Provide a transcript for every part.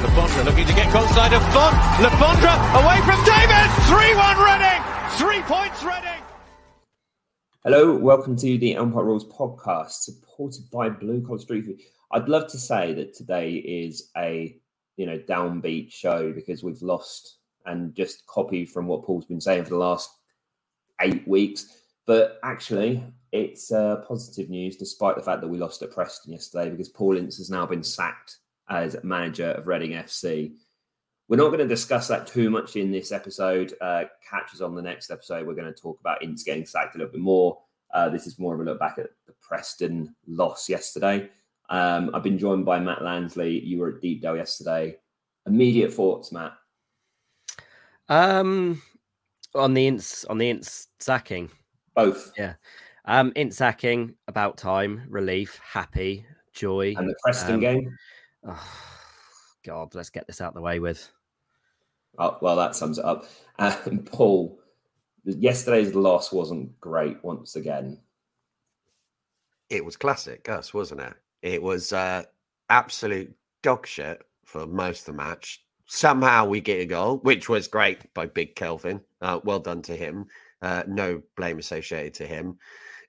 Le Fondre looking to get close side of Font. Le Fondre away from David. 3-1 Reading. Three points Reading. Hello, welcome to the Empire Rules podcast, supported by Blue Collar Street Food. I'd love to say that today is a you know downbeat show because we've lost and just copy from what Paul's been saying for the last eight weeks. But actually, it's uh, positive news despite the fact that we lost at Preston yesterday because Paul Ince has now been sacked as manager of Reading FC. We're not going to discuss that too much in this episode. Uh, catch us on the next episode. We're going to talk about Ince getting sacked a little bit more. Uh, this is more of a look back at the Preston loss yesterday. Um, I've been joined by Matt Lansley. You were at Deepdale yesterday. Immediate thoughts, Matt? Um, on the Ince on the Ince sacking, both. Yeah, um, Ince sacking about time, relief, happy, joy, and the Preston um, game. Oh, God, let's get this out of the way with. Oh, well, that sums it up. Um, Paul, yesterday's loss wasn't great once again. It was classic us, wasn't it? It was uh, absolute dog shit for most of the match. Somehow we get a goal, which was great by Big Kelvin. Uh, well done to him. Uh, no blame associated to him.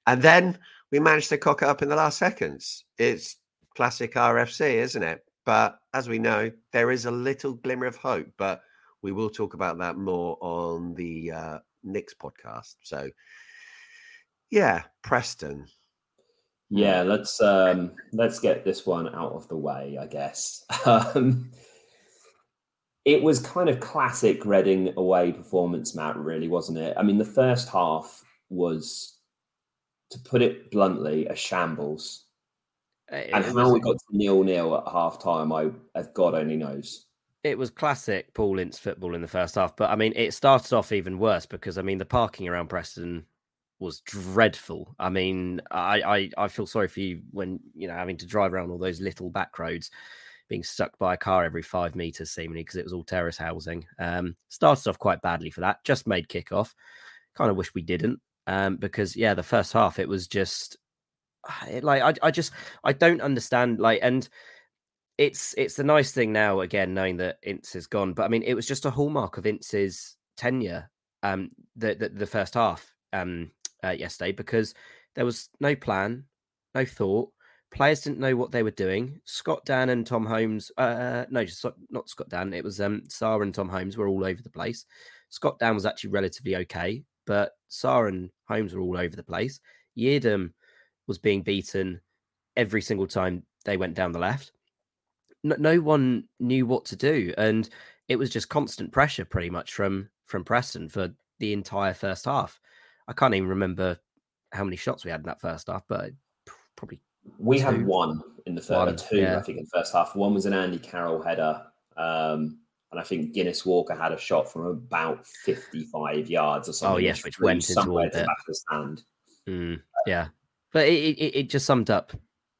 And then we managed to cock it up in the last seconds. It's classic RFC, isn't it? But as we know, there is a little glimmer of hope, but we will talk about that more on the uh, Knicks podcast. So, yeah, Preston. Yeah, let's um, let's get this one out of the way, I guess. Um, it was kind of classic Reading away performance, Matt. Really, wasn't it? I mean, the first half was, to put it bluntly, a shambles. It and how we got to nil nil at half time, I as God only knows. It was classic Paul Ince football in the first half, but I mean, it started off even worse because I mean, the parking around Preston was dreadful. I mean, I, I, I feel sorry for you when you know having to drive around all those little back roads, being stuck by a car every five meters seemingly because it was all terrace housing. Um, started off quite badly for that. Just made kickoff. Kind of wish we didn't um, because yeah, the first half it was just like I, I just I don't understand like and it's it's the nice thing now again knowing that Ince is gone but I mean it was just a hallmark of Ince's tenure um the the, the first half um uh, yesterday because there was no plan no thought players didn't know what they were doing. Scott Dann and Tom Holmes uh no just not Scott Dann it was um Sarr and Tom Holmes were all over the place. Scott Dann was actually relatively okay but Sarr and Holmes were all over the place. Yiadom was being beaten every single time they went down the left. No, no one knew what to do, and it was just constant pressure, pretty much from from Preston for the entire first half. I can't even remember how many shots we had in that first half, but probably we two. had one in the first, one, two yeah. I think in the first half. One was an Andy Carroll header, um, and I think Guinness Walker had a shot from about fifty-five yards or something. Oh yes, which, which went into the back of the stand. Mm, yeah, but it, it, it just summed up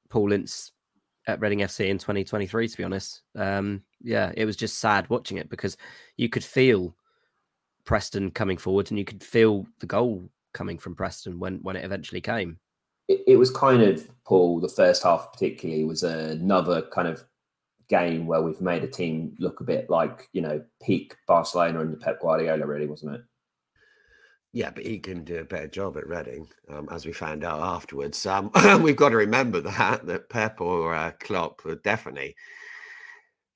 Paul Ince at Reading FC in 2023, to be honest. Um, yeah, it was just sad watching it because you could feel Preston coming forward and you could feel the goal coming from Preston when, when it eventually came. It, it was kind of, Paul, the first half particularly was another kind of game where we've made a team look a bit like, you know, peak Barcelona under Pep Guardiola, really, wasn't it? Yeah, but he can do a better job at Reading, um, as we found out afterwards. Um, we've got to remember that that Pep or uh, Klopp were definitely.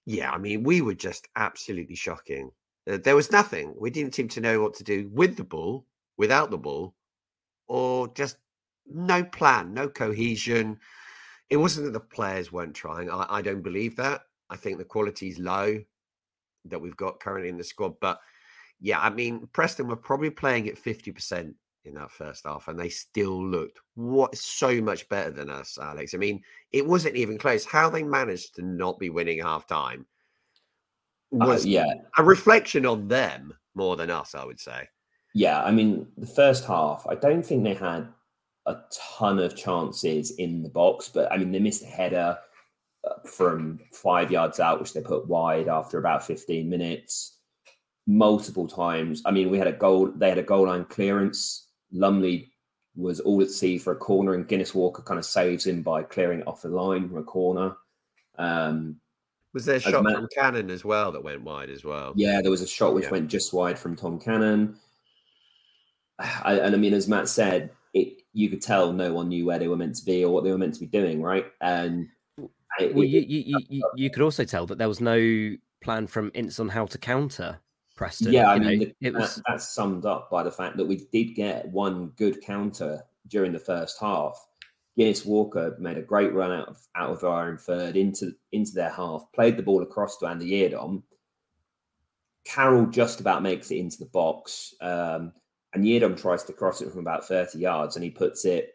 Yeah, I mean, we were just absolutely shocking. Uh, there was nothing. We didn't seem to know what to do with the ball, without the ball, or just no plan, no cohesion. It wasn't that the players weren't trying. I, I don't believe that. I think the quality is low that we've got currently in the squad, but yeah, I mean, Preston were probably playing at 50% in that first half, and they still looked what so much better than us, Alex. I mean, it wasn't even close. How they managed to not be winning half time Uh, was yeah, a reflection on them more than us, I would say. yeah. I mean, the first half, I don't think they had a ton of chances in the box, but I mean, they missed a header uh, from five yards out, which they put wide after about 15 minutes. Multiple times. I mean, we had a goal, they had a goal line clearance. Lumley was all at sea for a corner, and Guinness Walker kind of saves him by clearing it off the line from a corner. Um, Was there a shot Matt- from Cannon as well that went wide as well? Yeah, there was a shot which Yeah. went just wide from Tom Cannon. I, and I mean, as Matt said, it you could tell no one knew where they were meant to be or what they were meant to be doing, right? And it- Well, it- you, you, you, you, you could also tell that there was no plan from Ince on how to counter Preston. yeah, I mean, know, the- it that- that's summed up by the fact that we did get one good counter during the first half. Guinness Walker made a great run out of out of our own third into into their half, played the ball across to Andy Yiadom. Carroll just about makes it into the box, um, and Yiadom tries to cross it from about thirty yards, and he puts it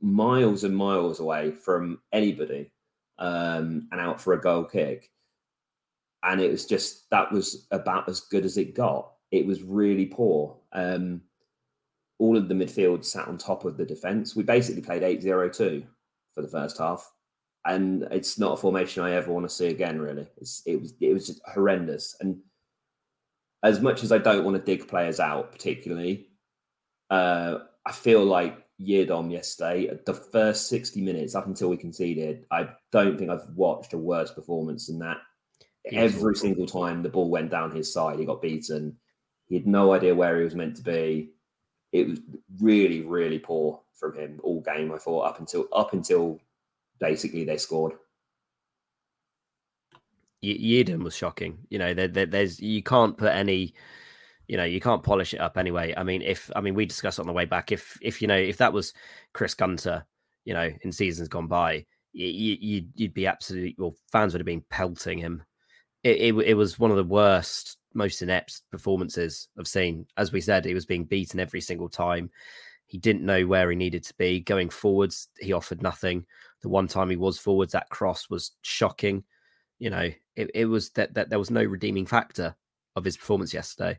miles and miles away from anybody, um, and out for a goal kick. And it was just that was about as good as it got. It was really poor. Um, all of the midfield sat on top of the defense. We basically played 8 0 2 for the first half. And it's not a formation I ever want to see again, really. It's, it was it was just horrendous. And as much as I don't want to dig players out, particularly, uh, I feel like Yiadom yesterday, the first 60 minutes up until we conceded, I don't think I've watched a worse performance than that. Every single time the ball went down his side, he got beaten. He had no idea where he was meant to be. It was really, really poor from him all game. I thought up until up until basically they scored. Yiadom was shocking. You know, there, there, there's you can't put any, you know, you can't polish it up anyway. I mean, if I mean we discussed on the way back, if if you know if that was Chris Gunter, you know, in seasons gone by, you, you you'd be absolutely well, fans would have been pelting him. It, it it was one of the worst, most inept performances I've seen. As we said, he was being beaten every single time. He didn't know where he needed to be going forwards. He offered nothing. The one time he was forwards, that cross was shocking you know, it, it was that, that there was no redeeming factor of his performance yesterday.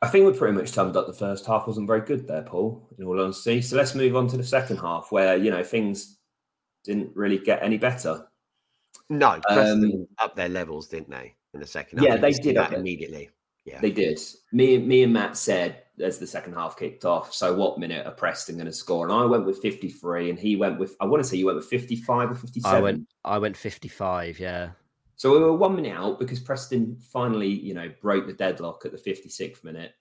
I think we pretty much summed up the first half wasn't very good there, Paul, in all honesty. So let's move on to the second half where, you know, things didn't really get any better. No, Um, up their levels, didn't they? In the second Yeah, half, You they did that immediately. Yeah, They did. Me, me and Matt said as the second half kicked off, so what minute are Preston going to score? And I went with 53 and he went with, I want to say you went with 55 or 57. I went I went 55, yeah. So we were one minute out because Preston finally, you know, broke the deadlock at the 56th minute.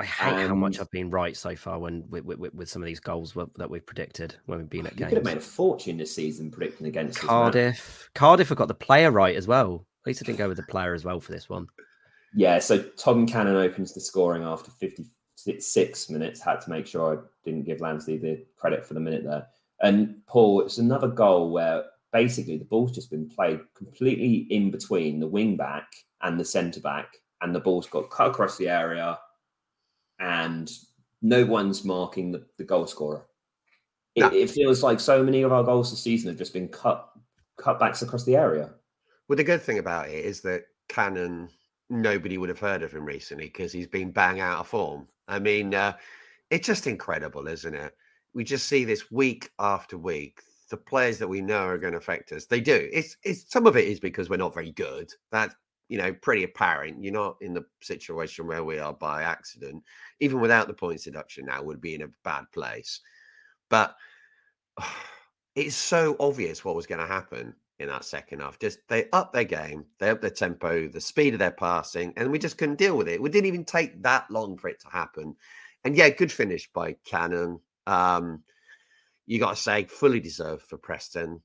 I hate how much I've been right so far when with, with, with some of these goals that we've predicted when we've been at You could have made a fortune this season predicting against us, Cardiff, Cardiff have got the player right as well. At least I didn't go with the player as well for this one. Yeah, so Tom Cannon opens the scoring after 56 minutes. Had to make sure I didn't give Lansley the credit for the minute there. And Paul, it's another goal where basically the ball's just been played completely in between the wing back and the centre back, and the ball's got cut across the area, and no one's marking the, the goal scorer. It, No. it feels like so many of our goals this season have just been cut cutbacks across the area. Well, the good thing about it is that Cannon, nobody would have heard of him recently because he's been bang out of form. I mean, uh, it's just incredible, isn't it? We just see this week after week. The players that we know are going to affect us. They do. It's it's some of it is because we're not very good. That's you know pretty apparent. You're not in the situation where we are by accident. Even without the points deduction, now would be in a bad place. But it's so obvious what was going to happen. in that second half. Just they up their game, they up their tempo, the speed of their passing, and we just couldn't deal with it. We didn't even take that long for it to happen. And yeah, good finish by Cannon. Um, you got to say, fully deserved for Preston.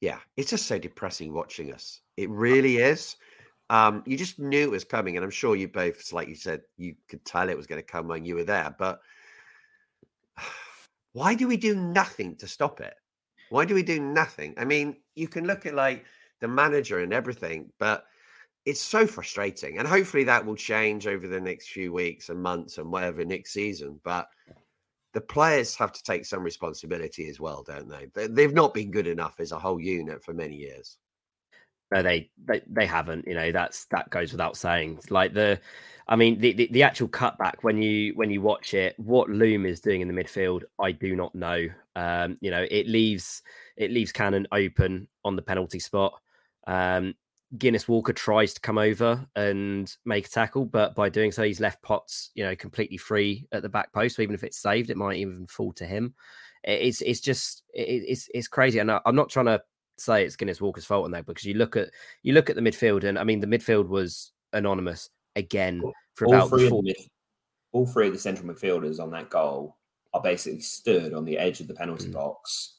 Yeah, it's just so depressing watching us. It really is. Um, you just knew it was coming, and I'm sure you both, like you said, you could tell it was going to come when you were there. But why do we do nothing to stop it? Why do we do nothing? I mean, you can look at like the manager and everything, but it's so frustrating. And hopefully that will change over the next few weeks and months and whatever next season. But the players have to take some responsibility as well, don't they? They've not been good enough as a whole unit for many years. No, they, they they haven't. You know, that's that goes without saying. Like the, I mean, the, the, the actual cutback when you when you watch it, what Loum is doing in the midfield, I do not know. Um, you know, it leaves it leaves Cannon open on the penalty spot. Um, Guinness Walker tries to come over and make a tackle, but by doing so, he's left Potts, you know, completely free at the back post. So even if it's saved, it might even fall to him. It's it's just it's it's crazy, and I'm not trying to say it's Guinness Walker's fault on that because you look at you look at the midfield, and I mean the midfield was anonymous again for all about three, the all three of the central midfielders on that goal are basically stood on the edge of the penalty Mm. box,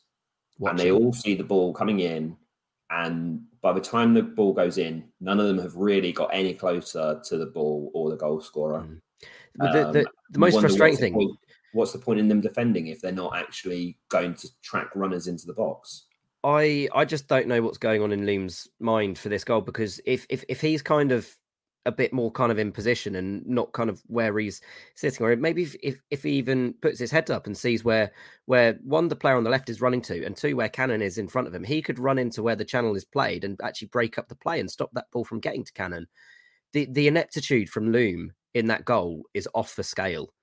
Watching. and they all see the ball coming in. And by the time the ball goes in, none of them have really got any closer to the ball or the goal scorer. Mm. But the, Um, the, the most frustrating what's the thing, point- what's the point in them defending if they're not actually going to track runners into the box? I I just don't know what's going on in Loum's mind for this goal because if if if he's kind of a bit more kind of in position and not kind of where he's sitting, or maybe if, if if he even puts his head up and sees where where one the player on the left is running to, and two where Cannon is in front of him, he could run into where the channel is played and actually break up the play and stop that ball from getting to Cannon. The the ineptitude from Loum in that goal is off the scale.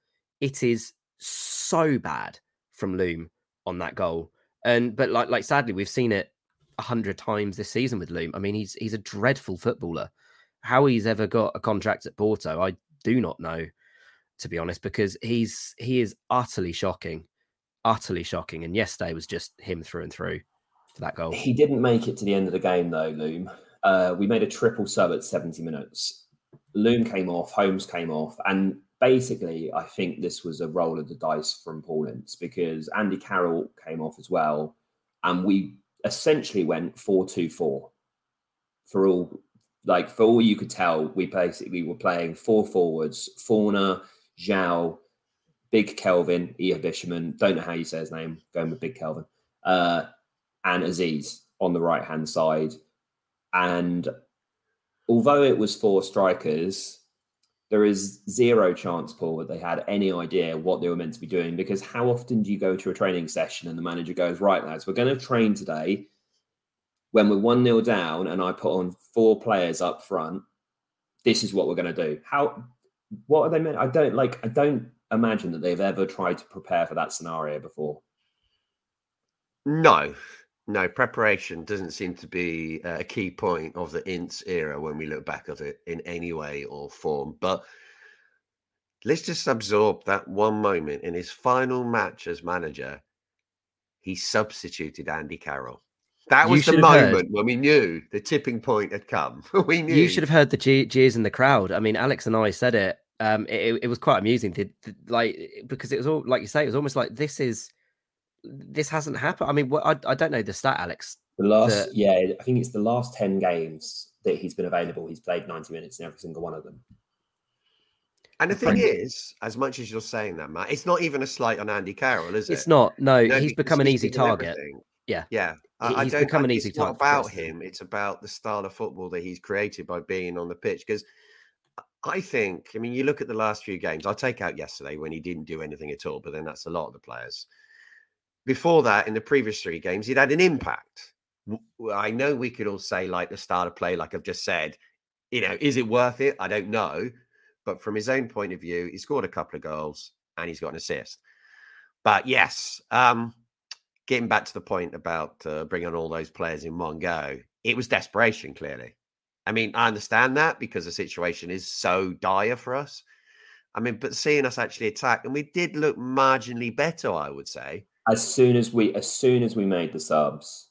It is so bad from Loum on that goal. And but like like sadly we've seen it a hundred times this season with Loum. I mean he's he's a dreadful footballer. How he's ever got a contract at Porto, I do not know, to be honest, because he's he is utterly shocking, utterly shocking. And yesterday was just him through and through for that goal. He didn't make it to the end of the game though, Loum. Uh, we made a triple sub at 70 minutes. Loum came off, Holmes came off, and basically, I think this was a roll of the dice from Paul Ince because Andy Carroll came off as well, and we essentially went 4-2-4 for all like for all you could tell. We basically were playing four forwards: Fornah, João, Big Kelvin, Ehibhatiomhan. Don't know how you say his name. Going with Big Kelvin. Uh, and Azeez on the right hand side. And although it was four strikers, there is zero chance, Paul, that they had any idea what they were meant to be doing. Because how often do you go to a training session and the manager goes, Right, lads, we're going to train today. When we're 1 0 down and I put on four players up front, this is what we're going to do. How, what are they meant? I don't like, I don't imagine that they've ever tried to prepare for that scenario before. No, no, preparation doesn't seem to be uh, a key point of the Ince era when we look back at it in any way or form. But let's just absorb that one moment in his final match as manager. He substituted Andy Carroll. That was the should have heard- moment when we knew the tipping point had come. we knew. You should have heard the che- cheers in the crowd. I mean, Alex and I said it. Um, it, it was quite amusing. Did like because it was all like you say, it was almost like this is this hasn't happened. I mean, what I, I don't know the stat, Alex. The last, the- yeah, I think it's the last 10 games that he's been available. He's played 90 minutes in every single one of them. And the thing is, as much as you're saying that, Matt, it's not even a slight on Andy Carroll, is it? It's not. No, No, he's because become an easy target. everything. Yeah. Yeah. I, He- I he's don't, become an I- easy it's not about him. It's about the style of football that he's created by being on the pitch. Because I think, I mean, you look at the last few games. I'll take out yesterday when he didn't do anything at all, but then that's a lot of the players. Before that, in the previous three games, he'd had an impact. I know we could all say, like the style of play, like I've just said, you know, is it worth it? I don't know. But from his own point of view, he scored a couple of goals and he's got an assist. But yes, um, getting back to the point about uh, bringing all those players in one go, it was desperation, clearly. I mean, I understand that because the situation is so dire for us. I mean, but seeing us actually attack, and we did look marginally better, I would say. As soon as we, as soon as we made the subs,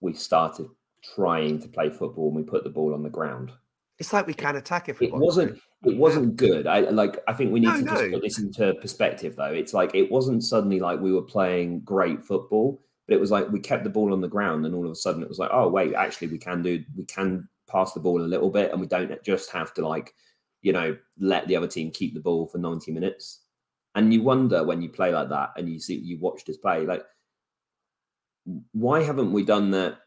we started trying to play football and we put the ball on the ground. It's like we can attack if we It want wasn't. to. It wasn't good. I like. I think we need No, to just no. put this into perspective, though. It's like it wasn't suddenly like we were playing great football, but it was like we kept the ball on the ground, and all of a sudden it was like, oh wait, actually we can do. We can pass the ball a little bit, and we don't just have to like, you know, let the other team keep the ball for ninety minutes. And you wonder when you play like that, and you see you watch this play, like, why haven't we done that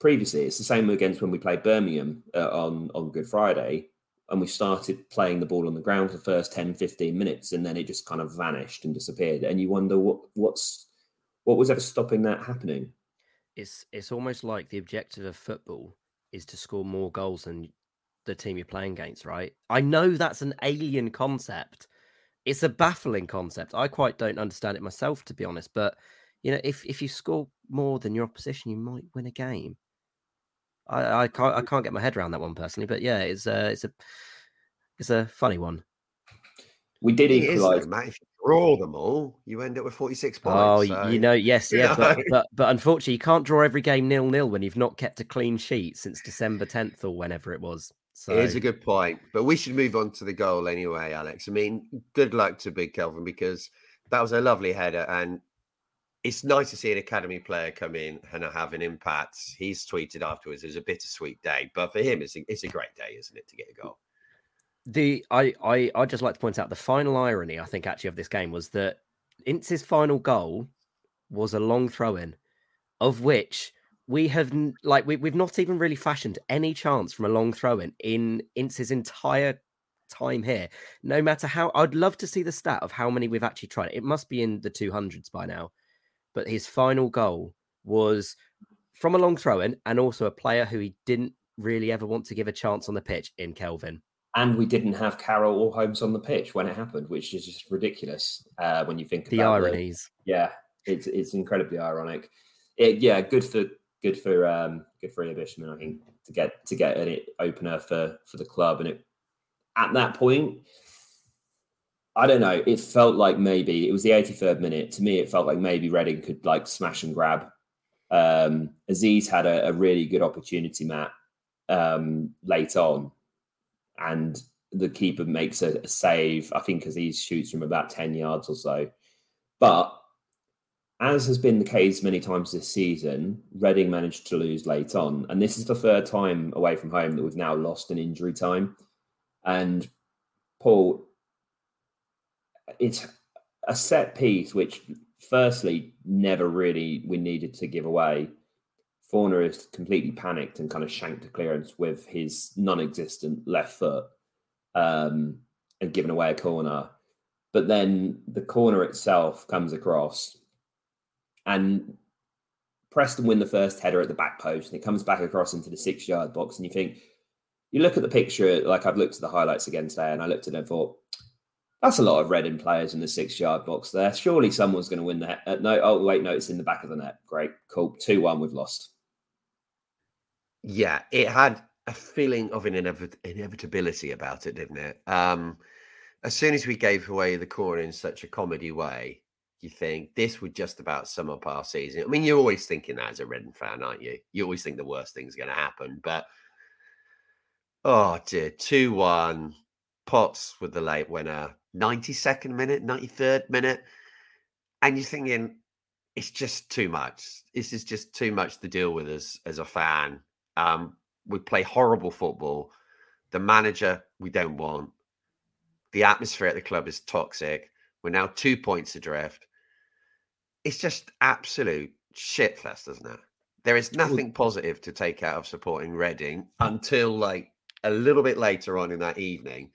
previously? It's the same against when we played Birmingham uh, on on Good Friday and we started playing the ball on the ground for the first 10 15 minutes and then it just kind of vanished and disappeared and you wonder what what's what was ever stopping that happening It's it's almost like the objective of football is to score more goals than the team you're playing against, right? I know that's an alien concept. It's a baffling concept. I quite don't understand it myself, to be honest. But you know, if if you score more than your opposition, you might win a game. I, I can't I can't get my head around that one personally, but yeah, it's a it's a it's a funny one. we did It is, equalize Matt. If you draw them all, you end up with 46 points. Oh, so- you know, yes, you yeah, but, but but unfortunately, you can't draw every game nil nil when you've not kept a clean sheet since December tenth or whenever it was. So It is a good point, but we should move on to the goal anyway, Alex. I mean, good luck to Big Kelvin because that was a lovely header, and it's nice to see an academy player come in and have an impact. He's tweeted afterwards it was a bittersweet day, but for him, it's a, it's a great day, isn't it, to get a goal? the I I I just like to point out the final irony I think actually of this game was that Ince's final goal was a long throw in, of which we have like we, we've not even really fashioned any chance from a long throw in in Ince's entire time here. No matter how, I'd love to see the stat of how many we've actually tried. It must be in the two hundreds by now, but his final goal was from a long throw in and also a player who he didn't really ever want to give a chance on the pitch in Kelvin. and we didn't have Carroll or Holmes on the pitch when it happened which is just ridiculous uh, when you think The about ironies. yeah it's it's incredibly ironic it, yeah good for good for um good for Ehibhatiomhan I think to get to get an opener for for the club and it at that point I don't know it felt like maybe it was the 83rd minute to me it felt like maybe Reading could like smash and grab um Azeez had a, a really good opportunity Matt um late on and the keeper makes a, a save I think Azeez shoots from about 10 yards or so but as has been the case many times this season, Reading managed to lose late on. And this is the third time away from home that we've now lost in injury time. And Paul, it's a set piece which, firstly, never really we needed to give away. Fornah is completely panicked and kind of shanked a clearance with his non existent left foot um, and given away a corner. But then the corner itself comes across and Preston win the first header at the back post and it comes back across into the six yard box. And you think, you look at the picture, like I've looked at the highlights again today and I looked at it and thought, that's a lot of Reading players in the six yard box there. Surely someone's going to win that. Uh, no, oh, wait, no, it's in the back of the net. Great, cool. 2 1, we've lost. Yeah, it had a feeling of an inevit- inevitability about it, didn't it? Um, as soon as we gave away the corner in such a comedy way, you think this would just about sum up our season. I mean, you're always thinking that as a Reading fan, aren't you? You always think the worst thing's going to happen, but oh dear, two one, Potts with the late winner, ninety second minute, ninety third minute, and you're thinking it's just too much. This is just too much to deal with as as a fan. Um, we play horrible football. The manager we don't want. The atmosphere at the club is toxic. We're now two points adrift. It's just absolute shitfest, isn't it? There is nothing positive to take out of supporting Reading until like a little bit later on in that evening.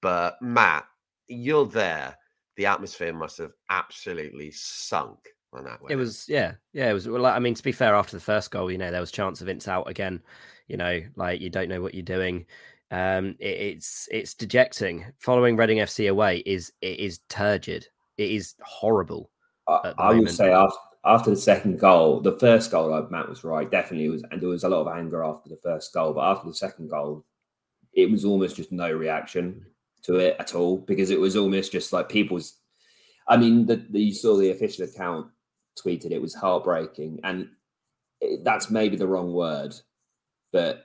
But Matt, you're there. The atmosphere must have absolutely sunk on that. It was, yeah, yeah. It was. Well, I mean, to be fair, after the first goal, you know, there was chance of Ince out again. You know, like you don't know what you're doing. Um, it, it's it's dejecting. Following Reading FC away is it is turgid. It is horrible. I, at the I will moment. say after, after the second goal, the first goal, like Matt was right, definitely was, and there was a lot of anger after the first goal. But after the second goal, it was almost just no reaction to it at all because it was almost just like people's. I mean, the, the you saw the official account tweeted it was heartbreaking, and that's maybe the wrong word, but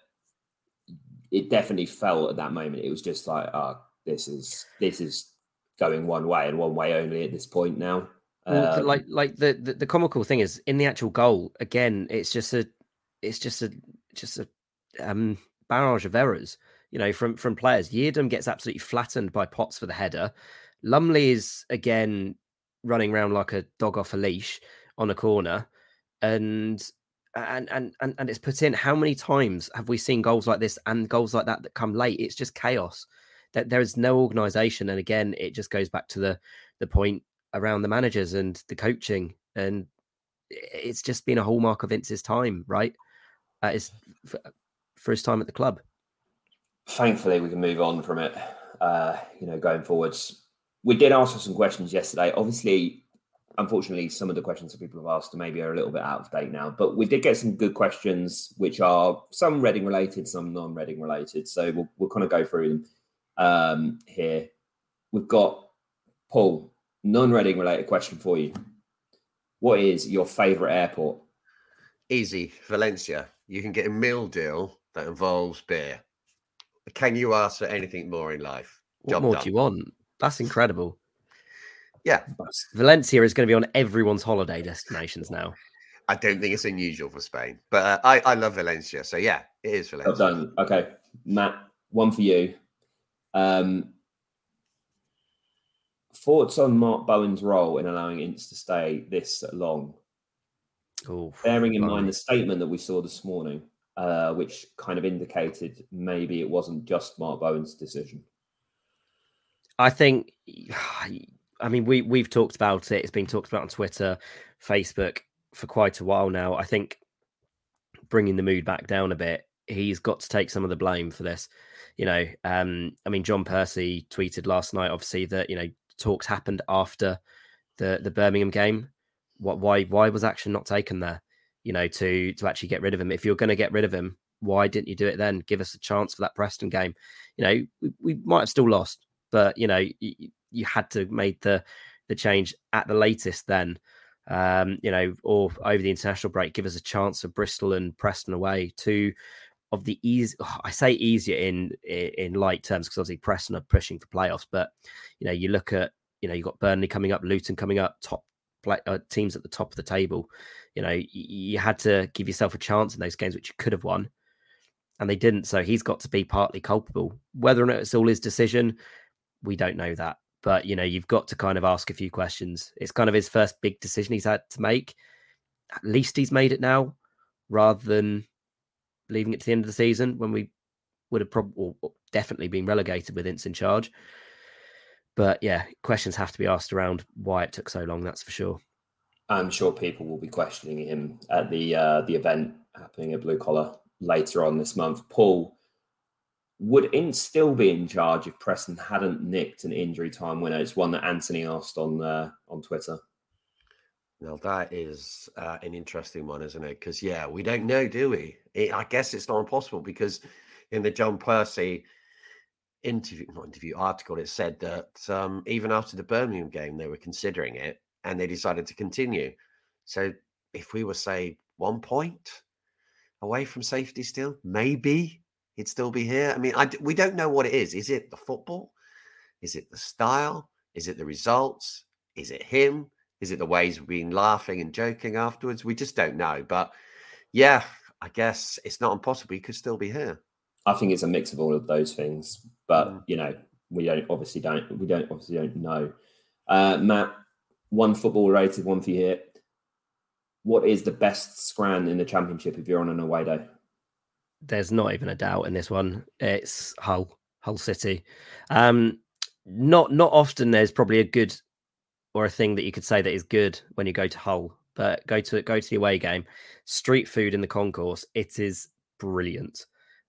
it definitely felt at that moment. It was just like, oh, this is this is going one way and one way only at this point now. Well, um, like like the, the, the comical thing is in the actual goal again, it's just a it's just a just a um, barrage of errors. You know, from from players. Yiadom gets absolutely flattened by Potts for the header. Lumley is again running around like a dog off a leash on a corner, and and and and, and it's put in. How many times have we seen goals like this and goals like that that come late? It's just chaos. That there is no organisation, and again, it just goes back to the the point around the managers and the coaching, and it's just been a hallmark of Ince's time, right? Uh, it's for his time at the club. Thankfully, we can move on from it. Uh, you know, going forwards, we did ask some questions yesterday. Obviously, unfortunately, some of the questions that people have asked maybe are a little bit out of date now, but we did get some good questions, which are some Reading related, some non Reading related. So we'll, we'll kind of go through them um, here. We've got Paul non-Reading related question for you. What is your favourite airport? Easy, Valencia. You can get a meal deal that involves beer. Can you ask for anything more in life? Job what more done. do you want? That's incredible. Yeah. Valencia is going to be on everyone's holiday destinations now. I don't think it's unusual for Spain, but uh, I, I love Valencia. So yeah, it is Valencia. Well done. Okay, Matt, one for you. Um, Thoughts on Mark Bowen's role in allowing Ince to stay this long? Oh, Bearing in mind the statement that we saw this morning, uh, which kind of indicated maybe it wasn't just Mark Bowen's decision. I think, I mean, we we've talked about it. It's been talked about on Twitter, Facebook for quite a while now. I think bringing the mood back down a bit, he's got to take some of the blame for this. You know, um, I mean, John Percy tweeted last night, obviously, that you know talks happened after the the Birmingham game. What why why was action not taken there? You know, to to actually get rid of him. If you're going to get rid of him, why didn't you do it then? Give us a chance for that Preston game. You know, we, we might have still lost, but you know, you, you had to make the the change at the latest then. Um, you know, or over the international break, give us a chance of Bristol and Preston away. Two of the easy, I say easier in in light terms because obviously Preston are pushing for playoffs, but you know, you look at you know you've got Burnley coming up, Luton coming up, top uh, teams at the top of the table. You know, you, you had to give yourself a chance in those games, which you could have won, and they didn't. So he's got to be partly culpable. Whether or not it's all his decision, we don't know that. But you know, you've got to kind of ask a few questions. It's kind of his first big decision he's had to make. At least he's made it now, rather than leaving it to the end of the season when we would have probably definitely been relegated with Ince in charge. But yeah, questions have to be asked around why it took so long. That's for sure. I'm sure people will be questioning him at the uh, the event happening at Blue Collar later on this month. Paul, would Ince still be in charge if Preston hadn't nicked an injury time winner? It's one that Anthony asked on uh, on Twitter. Now that is uh, an interesting one, isn't it? Because yeah, we don't know, do we? It, I guess it's not impossible because in the John Percy interview, not interview article, it said that um, even after the Birmingham game, they were considering it and they decided to continue. So if we were say one point away from safety, still maybe he'd still be here. I mean, I, we don't know what it is. Is it the football? Is it the style? Is it the results? Is it him? Is it the ways we've been laughing and joking afterwards? We just don't know. But yeah, I guess it's not impossible. He could still be here. I think it's a mix of all of those things, but mm. you know, we don't obviously don't we don't obviously don't know. Uh, Matt, one football related one for you here. What is the best scran in the championship if you're on an away day? There's not even a doubt in this one. It's Hull, Hull City. Um, not not often. There's probably a good or a thing that you could say that is good when you go to Hull, but go to go to the away game. Street food in the concourse, it is brilliant.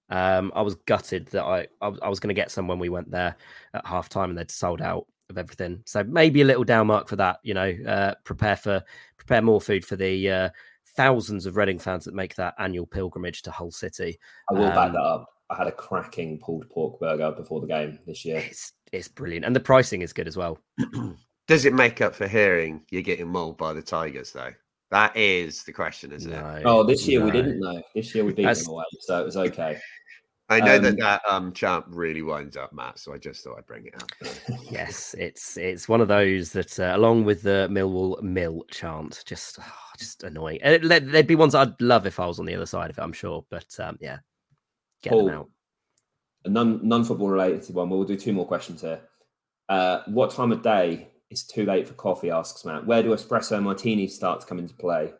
Um, I was gutted that I I, I was going to get some when we went there at half time and they'd sold out of everything. So maybe a little down mark for that. You know, uh, prepare for prepare more food for the uh, thousands of Reading fans that make that annual pilgrimage to Hull City. I will um, back that up. I had a cracking pulled pork burger before the game this year. It's it's brilliant, and the pricing is good as well. Does it make up for hearing you're getting mauled by the Tigers, though? That is the question, isn't it? Oh, this year we didn't know. This year we beat That's- them away, so it was okay. I know that Um, that um chant really winds up Matt, so I just thought I'd bring it up. Yes, it's it's one of those that, uh, along with the Millwall Mill chant, just oh, just annoying. There- There'd be ones I'd love if I was on the other side of it, I'm sure. But um, yeah, get Paul, them out. A non non football related one. We'll do two more questions here. Uh, what time of day is too late for coffee? Asks Matt. Where do espresso martinis start to come into play?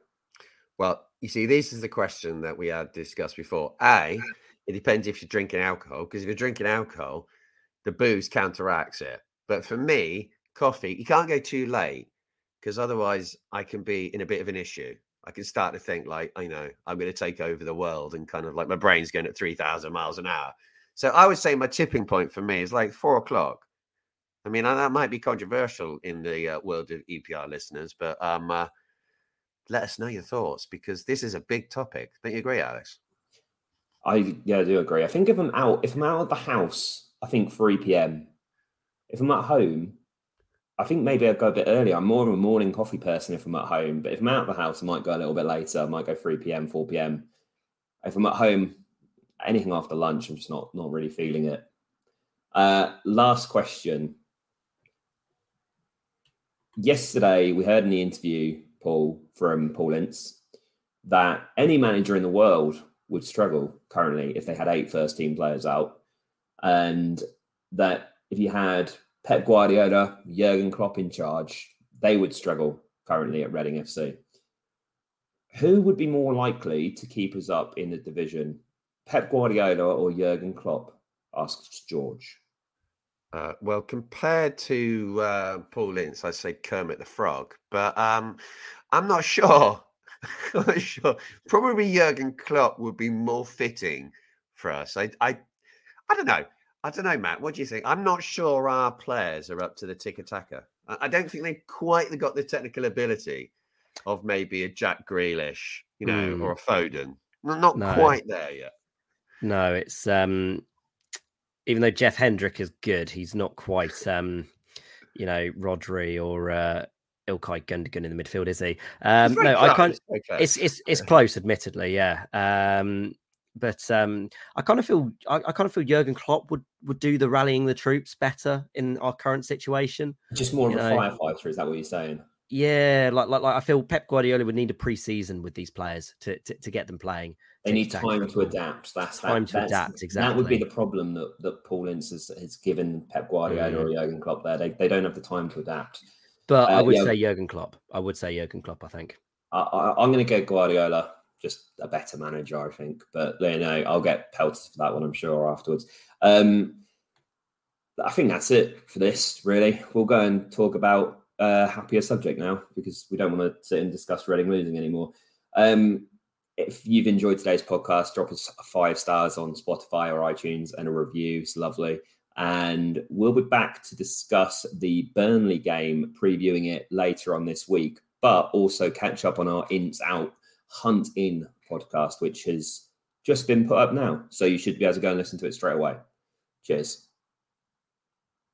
Well, you see, this is the question that we had discussed before. A, it depends if you're drinking alcohol, because if you're drinking alcohol, the booze counteracts it. But for me, coffee, you can't go too late because otherwise I can be in a bit of an issue. I can start to think like, I know, I'm going to take over the world and kind of like my brain's going at 3,000 miles an hour. So I would say my tipping point for me is like four o'clock. I mean, that might be controversial in the uh, world of EPR listeners, but um, uh, let us know your thoughts because this is a big topic. Don't you agree, Alex? I yeah, I do agree. I think if I'm out, if I'm out of the house, I think 3 p.m. If I'm at home, I think maybe I'd go a bit earlier. I'm more of a morning coffee person if I'm at home, but if I'm out of the house, I might go a little bit later. I might go 3 p.m., 4 p.m. If I'm at home, anything after lunch, I'm just not not really feeling it. Uh, last question. Yesterday, we heard in the interview, Paul, from Paul Ince, that any manager in the world would struggle currently if they had eight first team players out. And that if you had Pep Guardiola, Jurgen Klopp in charge, they would struggle currently at Reading FC. Who would be more likely to keep us up in the division, Pep Guardiola or Jurgen Klopp? asks George. Uh, well, compared to uh, Paul Ince, I'd say Kermit the Frog, but um, I'm not sure. Sure. Probably Jurgen Klopp would be more fitting for us. I, I, I don't know. I don't know, Matt. What do you think? I'm not sure our players are up to the tiki-taka. I, don't think they've quite got the technical ability of maybe a Jack Grealish, you know, Mm. or a Foden. Not, not No. quite there yet. No, it's um even though Jeff Hendrick is good, he's not quite um you know Rodri or uh Ilkay Gundogan in the midfield, is he? Um It's very no, I close, can't it's it's it's it's close, admittedly, yeah. Um but um I kind of feel I, I kind of feel Jurgen Klopp would would do the rallying the troops better in our current situation. Just more of You a know, firefighter, is that what you're saying? Yeah, like, like like I feel Pep Guardiola would need a pre-season with these players to to, to get them playing. They need Tic-tac time to adapt. That's that, Time to that's- adapt, That would be the problem that, that Paul Ince has, has given Pep Guardiola Mm. or Jurgen Klopp there. They, they don't have the time to adapt. But I Uh, would yeah. say Jurgen Klopp. I would say Jurgen Klopp. I think. I, I, I'm going to go Guardiola, just a better manager, I think. But you know, I'll get pelted for that one, I'm sure afterwards. Um, I think that's it for this. Really, we'll go and talk about a happier subject now because we don't want to sit and discuss Reading losing anymore. Um, if you've enjoyed today's podcast, drop us five stars on Spotify or iTunes and a review. It's lovely. And we'll be back to discuss the Burnley game, previewing it later on this week, but also catch up on our Ince Out Hunt In podcast, which has just been put up now. So you should be able to go and listen to it straight away. Cheers.